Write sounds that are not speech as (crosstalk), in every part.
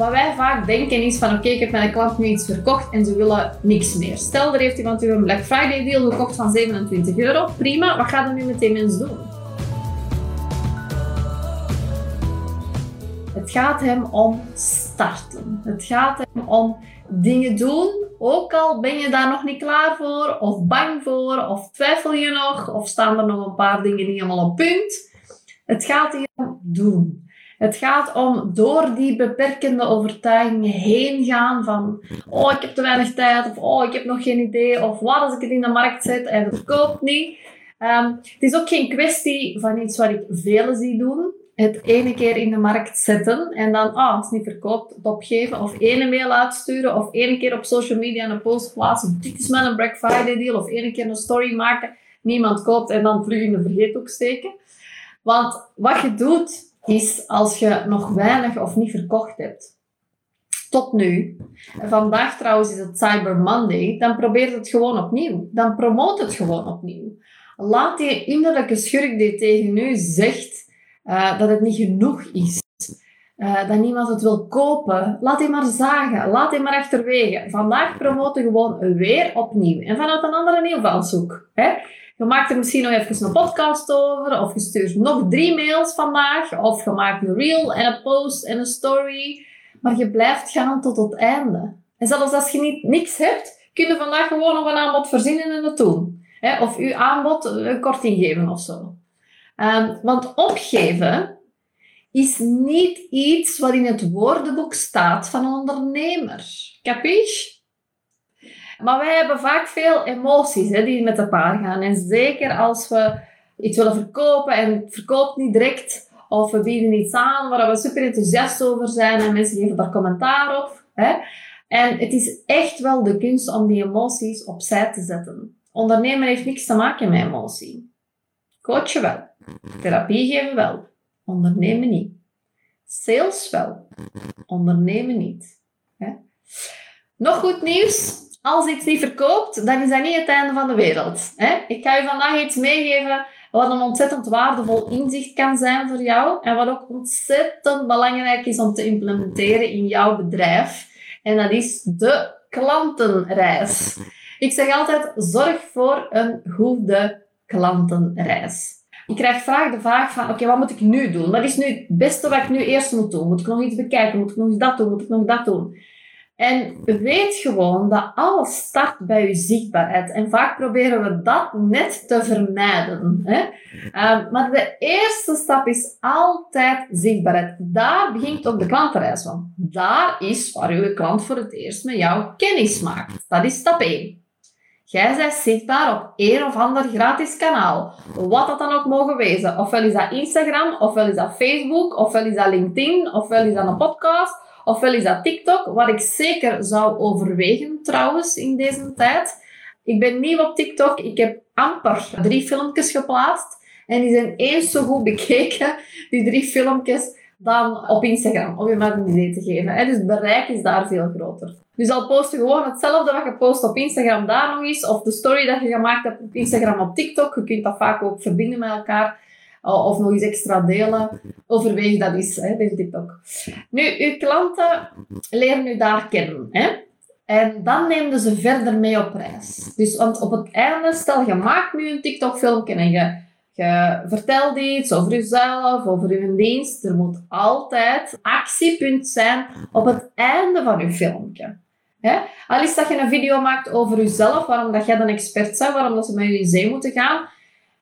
wat wij vaak denken is van oké, ik heb mijn klant nu iets verkocht en ze willen niks meer. Stel, er heeft iemand u een Black Friday deal gekocht van 27 euro. Prima, wat gaat er nu met die mens doen? Het gaat hem om starten. Het gaat hem om dingen doen, ook al ben je daar nog niet klaar voor, of bang voor, of twijfel je nog, of staan er nog een paar dingen niet helemaal op punt. Het gaat hier om doen. Het gaat om door die beperkende overtuigingen heen gaan van oh, ik heb te weinig tijd, of oh, ik heb nog geen idee, of wat als ik het in de markt zet en het koopt niet. Um, het is ook geen kwestie van iets wat ik velen zie doen het ene keer in de markt zetten en dan, ah, als het niet verkoopt, opgeven of ene mail uitsturen of ene keer op social media een post plaatsen, dit is een Black Friday deal of ene keer een story maken, niemand koopt en dan terug in de vergeethoek steken. Want wat je doet, is als je nog weinig of niet verkocht hebt, tot nu, en vandaag trouwens is het Cyber Monday, dan probeer het gewoon opnieuw. Dan promoot het gewoon opnieuw. Laat die innerlijke schurk die tegen u zegt, uh, dat het niet genoeg is. Uh, dat niemand het wil kopen. Laat die maar zagen. Laat die maar achterwege. Vandaag promoten gewoon weer opnieuw. En vanuit een andere invalshoek. Hè? Je maakt er misschien nog even een podcast over. Of je stuurt nog drie mails vandaag. Of je maakt een reel en een post en een story. Maar je blijft gaan tot het einde. En zelfs als je niet, niks hebt, kun je vandaag gewoon nog een aanbod verzinnen en het doen. Hè? Of je aanbod een korting geven of zo. Um, want opgeven is niet iets wat in het woordenboek staat van een ondernemer. Capiche? Maar wij hebben vaak veel emoties hè, die met de paar gaan. En zeker als we iets willen verkopen en het verkoopt niet direct, of we bieden iets aan waar we super enthousiast over zijn en mensen geven daar commentaar op. Hè. En het is echt wel de kunst om die emoties opzij te zetten. Ondernemen heeft niks te maken met emotie. Coachen wel. Therapie geven wel, ondernemen niet. Sales wel, ondernemen niet. Nog goed nieuws. Als iets niet verkoopt, dan is dat niet het einde van de wereld. Ik ga je vandaag iets meegeven wat een ontzettend waardevol inzicht kan zijn voor jou en wat ook ontzettend belangrijk is om te implementeren in jouw bedrijf. En dat is de klantenreis. Ik zeg altijd, zorg voor een goede klantenreis. Ik krijg vaak de vraag van, oké, wat moet ik nu doen? Wat is nu het beste wat ik nu eerst moet doen? Moet ik nog iets bekijken? Moet ik nog dat doen? Moet ik nog dat doen? En weet gewoon dat alles start bij je zichtbaarheid. En vaak proberen we dat net te vermijden. Hè? Ehm, maar de eerste stap is altijd zichtbaarheid. Daar begint ook de klantenreis van. Daar is waar je klant voor het eerst met jou kennis maakt. Dat is stap 1. Jij bent zichtbaar op een of ander gratis kanaal. Wat dat dan ook mogen wezen. Ofwel is dat Instagram, ofwel is dat Facebook, ofwel is dat LinkedIn, ofwel is dat een podcast, ofwel is dat TikTok. Wat ik zeker zou overwegen trouwens in deze tijd. Ik ben nieuw op TikTok. Ik heb amper drie filmpjes geplaatst. En die zijn eens zo goed bekeken, die drie filmpjes, dan op Instagram. Om je maar een idee te geven. Dus het bereik is daar veel groter. Dus al post je gewoon hetzelfde wat je post op Instagram daar nog eens. Of de story dat je gemaakt hebt op Instagram op TikTok. Je kunt dat vaak ook verbinden met elkaar. Of nog eens extra delen. Overweeg dat eens, hè, TikTok. Nu, uw klanten leren u daar kennen. Hè? En dan nemen ze verder mee op reis. Dus want op het einde, stel je maakt nu een TikTok-filmpje en je, je vertelt iets over jezelf, over je dienst. Er moet altijd actiepunt zijn op het einde van je filmpje. Hè? Al is dat je een video maakt over jezelf, waarom dat jij dan expert bent, waarom dat ze met je zee moeten gaan.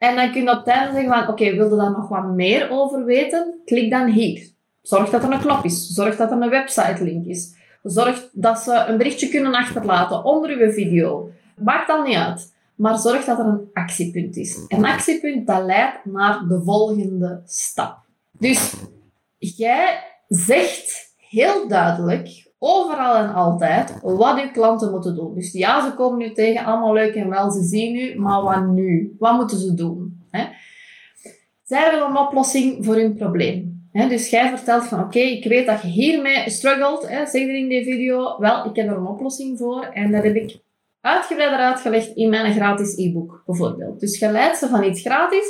En dan kun je op einde zeggen van, oké, okay, wilde daar nog wat meer over weten? Klik dan hier. Zorg dat er een knop is. Zorg dat er een website link is. Zorg dat ze een berichtje kunnen achterlaten onder uw video. Maakt dan niet uit. Maar zorg dat er een actiepunt is. Een actiepunt dat leidt naar de volgende stap. Dus jij zegt heel duidelijk overal en altijd wat uw klanten moeten doen. Dus ja, ze komen nu tegen, allemaal leuk en wel, ze zien u, maar wat nu? Wat moeten ze doen? Hè? Zij willen een oplossing voor hun probleem. Hè? Dus jij vertelt van, oké, ik weet dat je hiermee struggelt, hè? zeg er in die video, wel, ik heb er een oplossing voor en dat heb ik uitgebreider uitgelegd in mijn gratis e-book, bijvoorbeeld. Dus je leidt ze van iets gratis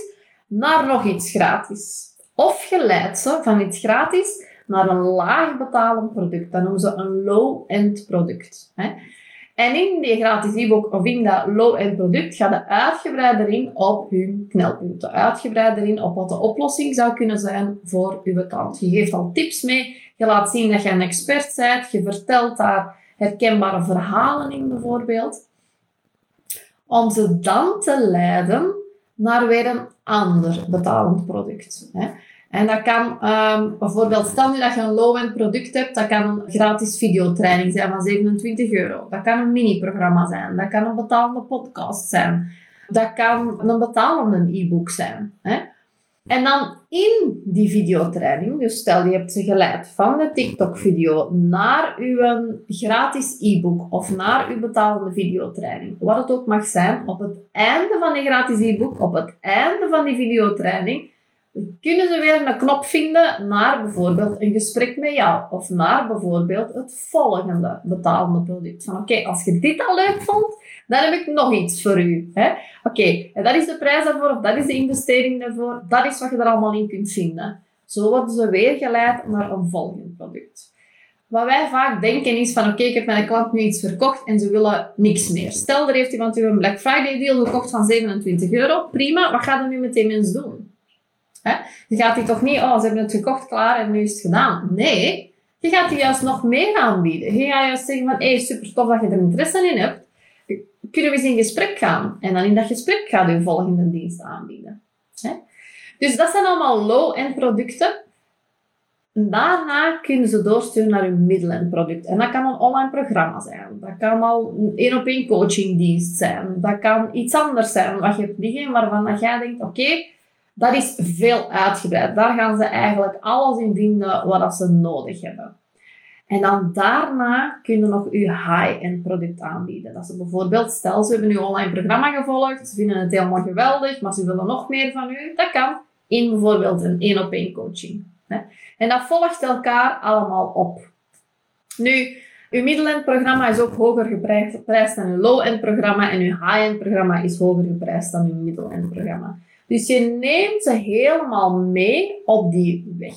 naar nog iets gratis. Of je leidt ze van iets gratis naar een laag betalend product. Dat noemen ze een low-end product. Hè. En in die gratis e-book of in dat low-end product gaat je uitgebreider in op hun knelpunten. Uitgebreider in op wat de oplossing zou kunnen zijn voor uw klant. Je geeft al tips mee. Je laat zien dat je een expert bent. Je vertelt daar herkenbare verhalen in bijvoorbeeld. Om ze dan te leiden naar weer een ander betalend product. En dat kan um, bijvoorbeeld, stel nu dat je een low-end product hebt, dat kan een gratis videotraining zijn van 27 euro. Dat kan een mini-programma zijn, dat kan een betalende podcast zijn, dat kan een betalende e-book zijn. Hè? En dan in die videotraining, dus stel je hebt ze geleid van de TikTok-video naar uw gratis e-book of naar uw betalende videotraining, wat het ook mag zijn, op het einde van die gratis e-book, op het einde van die videotraining, kunnen ze weer een knop vinden naar bijvoorbeeld een gesprek met jou of naar bijvoorbeeld het volgende betalende product. Van oké, als je dit al leuk vond, dan heb ik nog iets voor u. Oké, en dat is de prijs daarvoor of dat is de investering daarvoor. Dat is wat je er allemaal in kunt vinden. Zo worden ze weer geleid naar een volgend product. Wat wij vaak denken is van oké, ik heb mijn klant nu iets verkocht en ze willen niks meer. Stel, er heeft iemand u een Black Friday deal gekocht van 27 euro. Prima, wat gaat er nu met die mens doen? Hè? Je gaat die toch niet, oh, ze hebben het gekocht, klaar en nu is het gedaan. Nee, je gaat die juist nog meer aanbieden. Je gaat juist zeggen van, hé, hey, super tof dat je er interesse in hebt. Kunnen we eens in gesprek gaan? En dan in dat gesprek gaat je volgende dienst aanbieden. Hè? Dus dat zijn allemaal low-end producten. Daarna kunnen ze doorsturen naar hun middle-end product. En dat kan een online programma zijn. Dat kan al een één-op-één coachingdienst zijn. Dat kan iets anders zijn wat je hebt liggen waarvan jij denkt, oké, dat is veel uitgebreid. Daar gaan ze eigenlijk alles in vinden wat ze nodig hebben. En dan daarna kunnen nog uw high-end product aanbieden. Dat ze bijvoorbeeld, stel ze hebben uw online programma gevolgd, ze vinden het helemaal geweldig, maar ze willen nog meer van u. Dat kan in bijvoorbeeld een één-op-één coaching. En dat volgt elkaar allemaal op. Nu, uw middle-end programma is ook hoger geprijsd dan uw low-end programma en uw high-end programma is hoger geprijsd dan uw middle-end programma. Dus je neemt ze helemaal mee op die weg.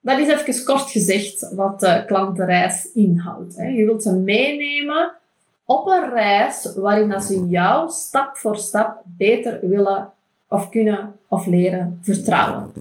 Dat is even kort gezegd wat de klantenreis inhoudt. Je wilt ze meenemen op een reis waarin dat ze jou stap voor stap beter willen of kunnen of leren vertrouwen.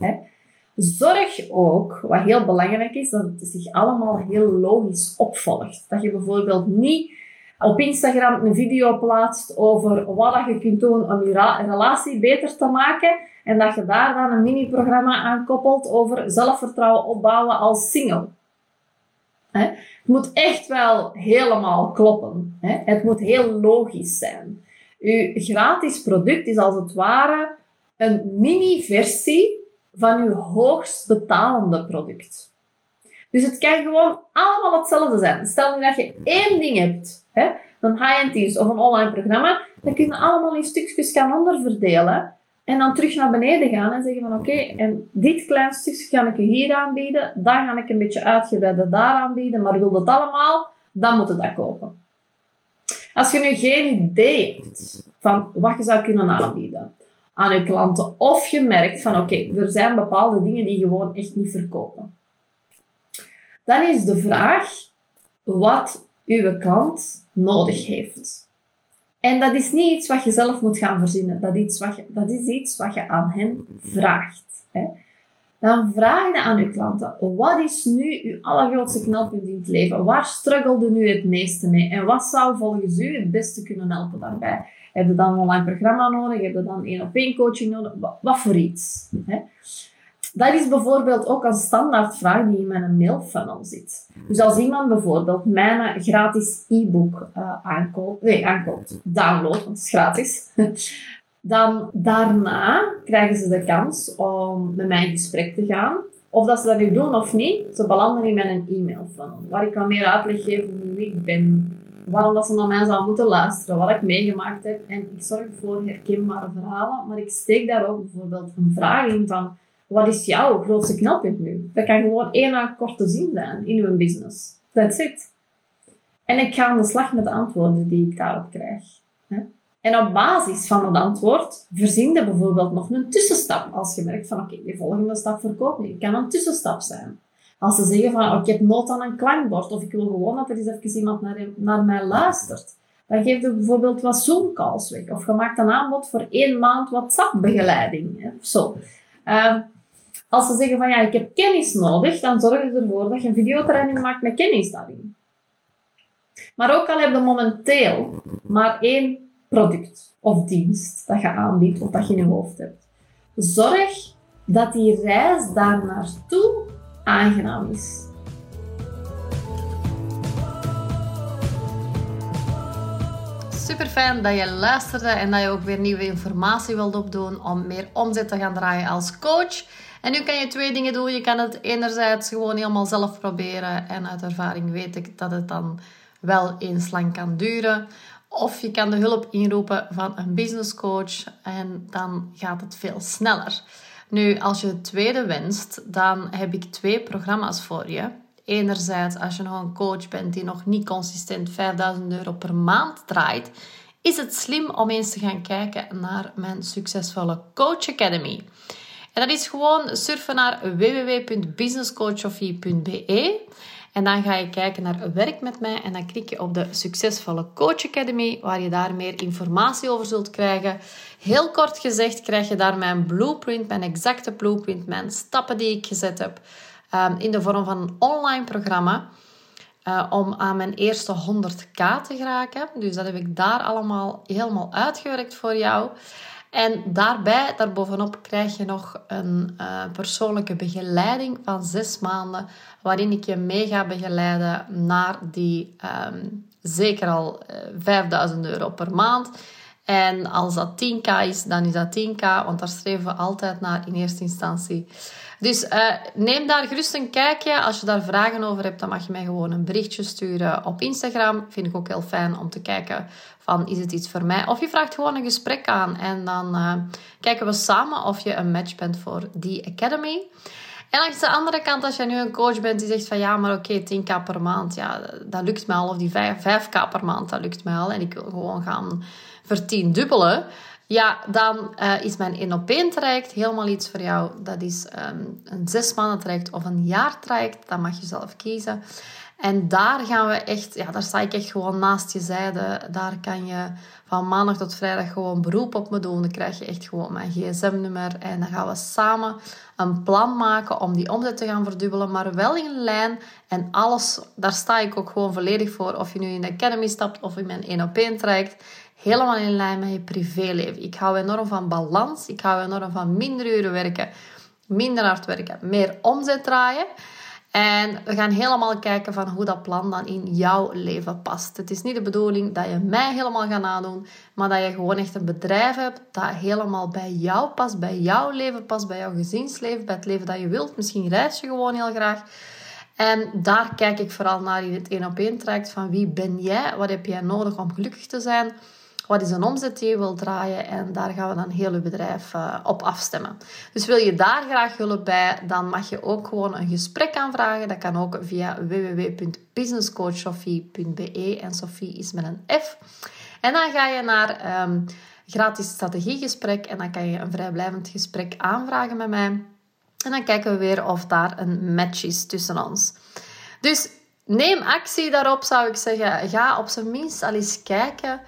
Zorg ook, wat heel belangrijk is, dat het zich allemaal heel logisch opvolgt. Dat je bijvoorbeeld niet op Instagram een video plaatst over wat je kunt doen om je relatie beter te maken. En dat je daar dan een mini-programma aan koppelt over zelfvertrouwen opbouwen als single. Het moet echt wel helemaal kloppen. Het moet heel logisch zijn. Uw gratis product is als het ware een mini-versie van uw hoogst betalende product. Dus het kan gewoon allemaal hetzelfde zijn. Stel nu dat je één ding hebt, hè, een high-end dienst of een online programma, dan kun je allemaal in stukjes gaan onderverdelen. En dan terug naar beneden gaan en zeggen van oké, en dit klein stukje ga ik hier aanbieden, daar ga ik een beetje uitgebreider daar aanbieden, maar wil dat allemaal, dan moet je dat kopen. Als je nu geen idee hebt van wat je zou kunnen aanbieden aan je klanten, of je merkt van oké, er zijn bepaalde dingen die gewoon echt niet verkopen dan is de vraag wat uw klant nodig heeft. En dat is niet iets wat je zelf moet gaan verzinnen. Dat is iets wat je, dat is iets wat je aan hen vraagt. Hè. Dan vraag je aan uw klanten, wat is nu uw allergrootste knelpunt in het leven? Waar struggelde u het meeste mee? En wat zou volgens u het beste kunnen helpen daarbij? Heb je dan een online programma nodig? Heb je dan één op één coaching nodig? Wat voor iets? Hè? Dat is bijvoorbeeld ook een standaardvraag die in mijn mailfunnel zit. Dus als iemand bijvoorbeeld mijn gratis e-book uh, aankoopt, nee, aankoopt, download, want het is gratis, (laughs) dan daarna krijgen ze de kans om met mij in gesprek te gaan. Of dat ze dat nu doen of niet, ze belanden in mijn e-mailfunnel, waar ik kan meer uitleg geef wie ik ben, waarom dat ze naar mij zou moeten luisteren, wat ik meegemaakt heb. En ik zorg voor herkenbare verhalen, maar ik steek daar ook bijvoorbeeld een vraag in van wat is jouw grootste knelpunt nu? Dat kan gewoon één korte zin zijn in uw business. That's it. En ik ga aan de slag met de antwoorden die ik daarop krijg. En op basis van het antwoord verzin je bijvoorbeeld nog een tussenstap. Als je merkt van oké, je volgende stap verkoopt niet. Het kan een tussenstap zijn. Als ze zeggen van, oh, ik heb nood aan een klankbord, of ik wil gewoon dat er eens even iemand naar, naar mij luistert. Dan geef je bijvoorbeeld wat Zoom-calls weg. Of je maakt een aanbod voor één maand WhatsApp-begeleiding. Zo. Ehm, als ze zeggen van, ja, ik heb kennis nodig, dan zorg je ervoor dat je een videotraining maakt met kennis daarin. Maar ook al heb je momenteel maar één product of dienst dat je aanbiedt of dat je in je hoofd hebt. Zorg dat die reis daar naartoe aangenaam is. Super fijn dat je luisterde en dat je ook weer nieuwe informatie wilt opdoen om meer omzet te gaan draaien als coach. En nu kan je twee dingen doen. Je kan het enerzijds gewoon helemaal zelf proberen en uit ervaring weet ik dat het dan wel eens lang kan duren. Of je kan de hulp inroepen van een business coach en dan gaat het veel sneller. Nu, als je het tweede wenst, dan heb ik twee programma's voor je. Enerzijds, als je nog een coach bent die nog niet consistent 5000 euro per maand draait, is het slim om eens te gaan kijken naar mijn succesvolle Coach Academy. En dat is gewoon surfen naar www.businesscoachofie.be en dan ga je kijken naar werk met mij en dan klik je op de Succesvolle Coach Academy, waar je daar meer informatie over zult krijgen. Heel kort gezegd krijg je daar mijn blueprint, mijn exacte blueprint, mijn stappen die ik gezet heb ehm, in de vorm van een online programma. Uh, om aan mijn eerste 100k te geraken. Dus dat heb ik daar allemaal helemaal uitgewerkt voor jou. En daarbij, daarbovenop, krijg je nog een uh, persoonlijke begeleiding van zes maanden, waarin ik je mee ga begeleiden naar die um, zeker al uh, eh, 5000 euro per maand. En als dat 10k is, dan is dat 10k, want daar streven we altijd naar in eerste instantie. Dus uh, neem daar gerust een kijkje. Als je daar vragen over hebt, dan mag je mij gewoon een berichtje sturen op Instagram. Vind ik ook heel fijn om te kijken van is het iets voor mij? Of je vraagt gewoon een gesprek aan en dan uh, kijken we samen of je een match bent voor die academy. En langs de andere kant, als jij nu een coach bent die zegt van ja, maar oké, 10k per maand, ja, dat lukt mij al. Of die 5, 5k per maand, dat lukt mij al. En ik wil gewoon gaan vertiendubbelen. Ja, dan uh, is mijn 1 op 1 traject helemaal iets voor jou. Dat is um, een zes maanden traject of een jaar traject. Dat mag je zelf kiezen. En daar gaan we echt, ja, daar sta ik echt gewoon naast je zijde. Daar kan je van maandag tot vrijdag gewoon beroep op me doen. Dan krijg je echt gewoon mijn gsm-nummer. En dan gaan we samen een plan maken om die omzet te gaan verdubbelen. Maar wel in lijn. En alles, daar sta ik ook gewoon volledig voor. Of je nu in de Academy stapt of in mijn 1 op 1 traject helemaal in lijn met je privéleven. Ik hou enorm van balans. Ik hou enorm van minder uren werken, minder hard werken, meer omzet draaien. En we gaan helemaal kijken van hoe dat plan dan in jouw leven past. Het is niet de bedoeling dat je mij helemaal gaat nadoen, maar dat je gewoon echt een bedrijf hebt dat helemaal bij jou past, bij jouw leven past, bij jouw gezinsleven, bij het leven dat je wilt. Misschien reis je gewoon heel graag. En daar kijk ik vooral naar in het één op één traject van wie ben jij, wat heb jij nodig om gelukkig te zijn wat is een omzet die je wilt draaien? En daar gaan we dan heel je bedrijf uh, op afstemmen. Dus wil je daar graag hulp bij, dan mag je ook gewoon een gesprek aanvragen. Dat kan ook via www.businesscoachsofie.be en Sophie is met een F. En dan ga je naar um, gratis strategiegesprek en dan kan je een vrijblijvend gesprek aanvragen met mij. En dan kijken we weer of daar een match is tussen ons. Dus neem actie daarop, zou ik zeggen. Ga op zijn minst al eens kijken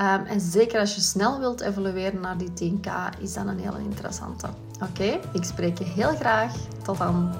Um, en zeker als je snel wilt evolueren naar die 10k, is dat een hele interessante. Oké, ik spreek je heel graag. Tot dan.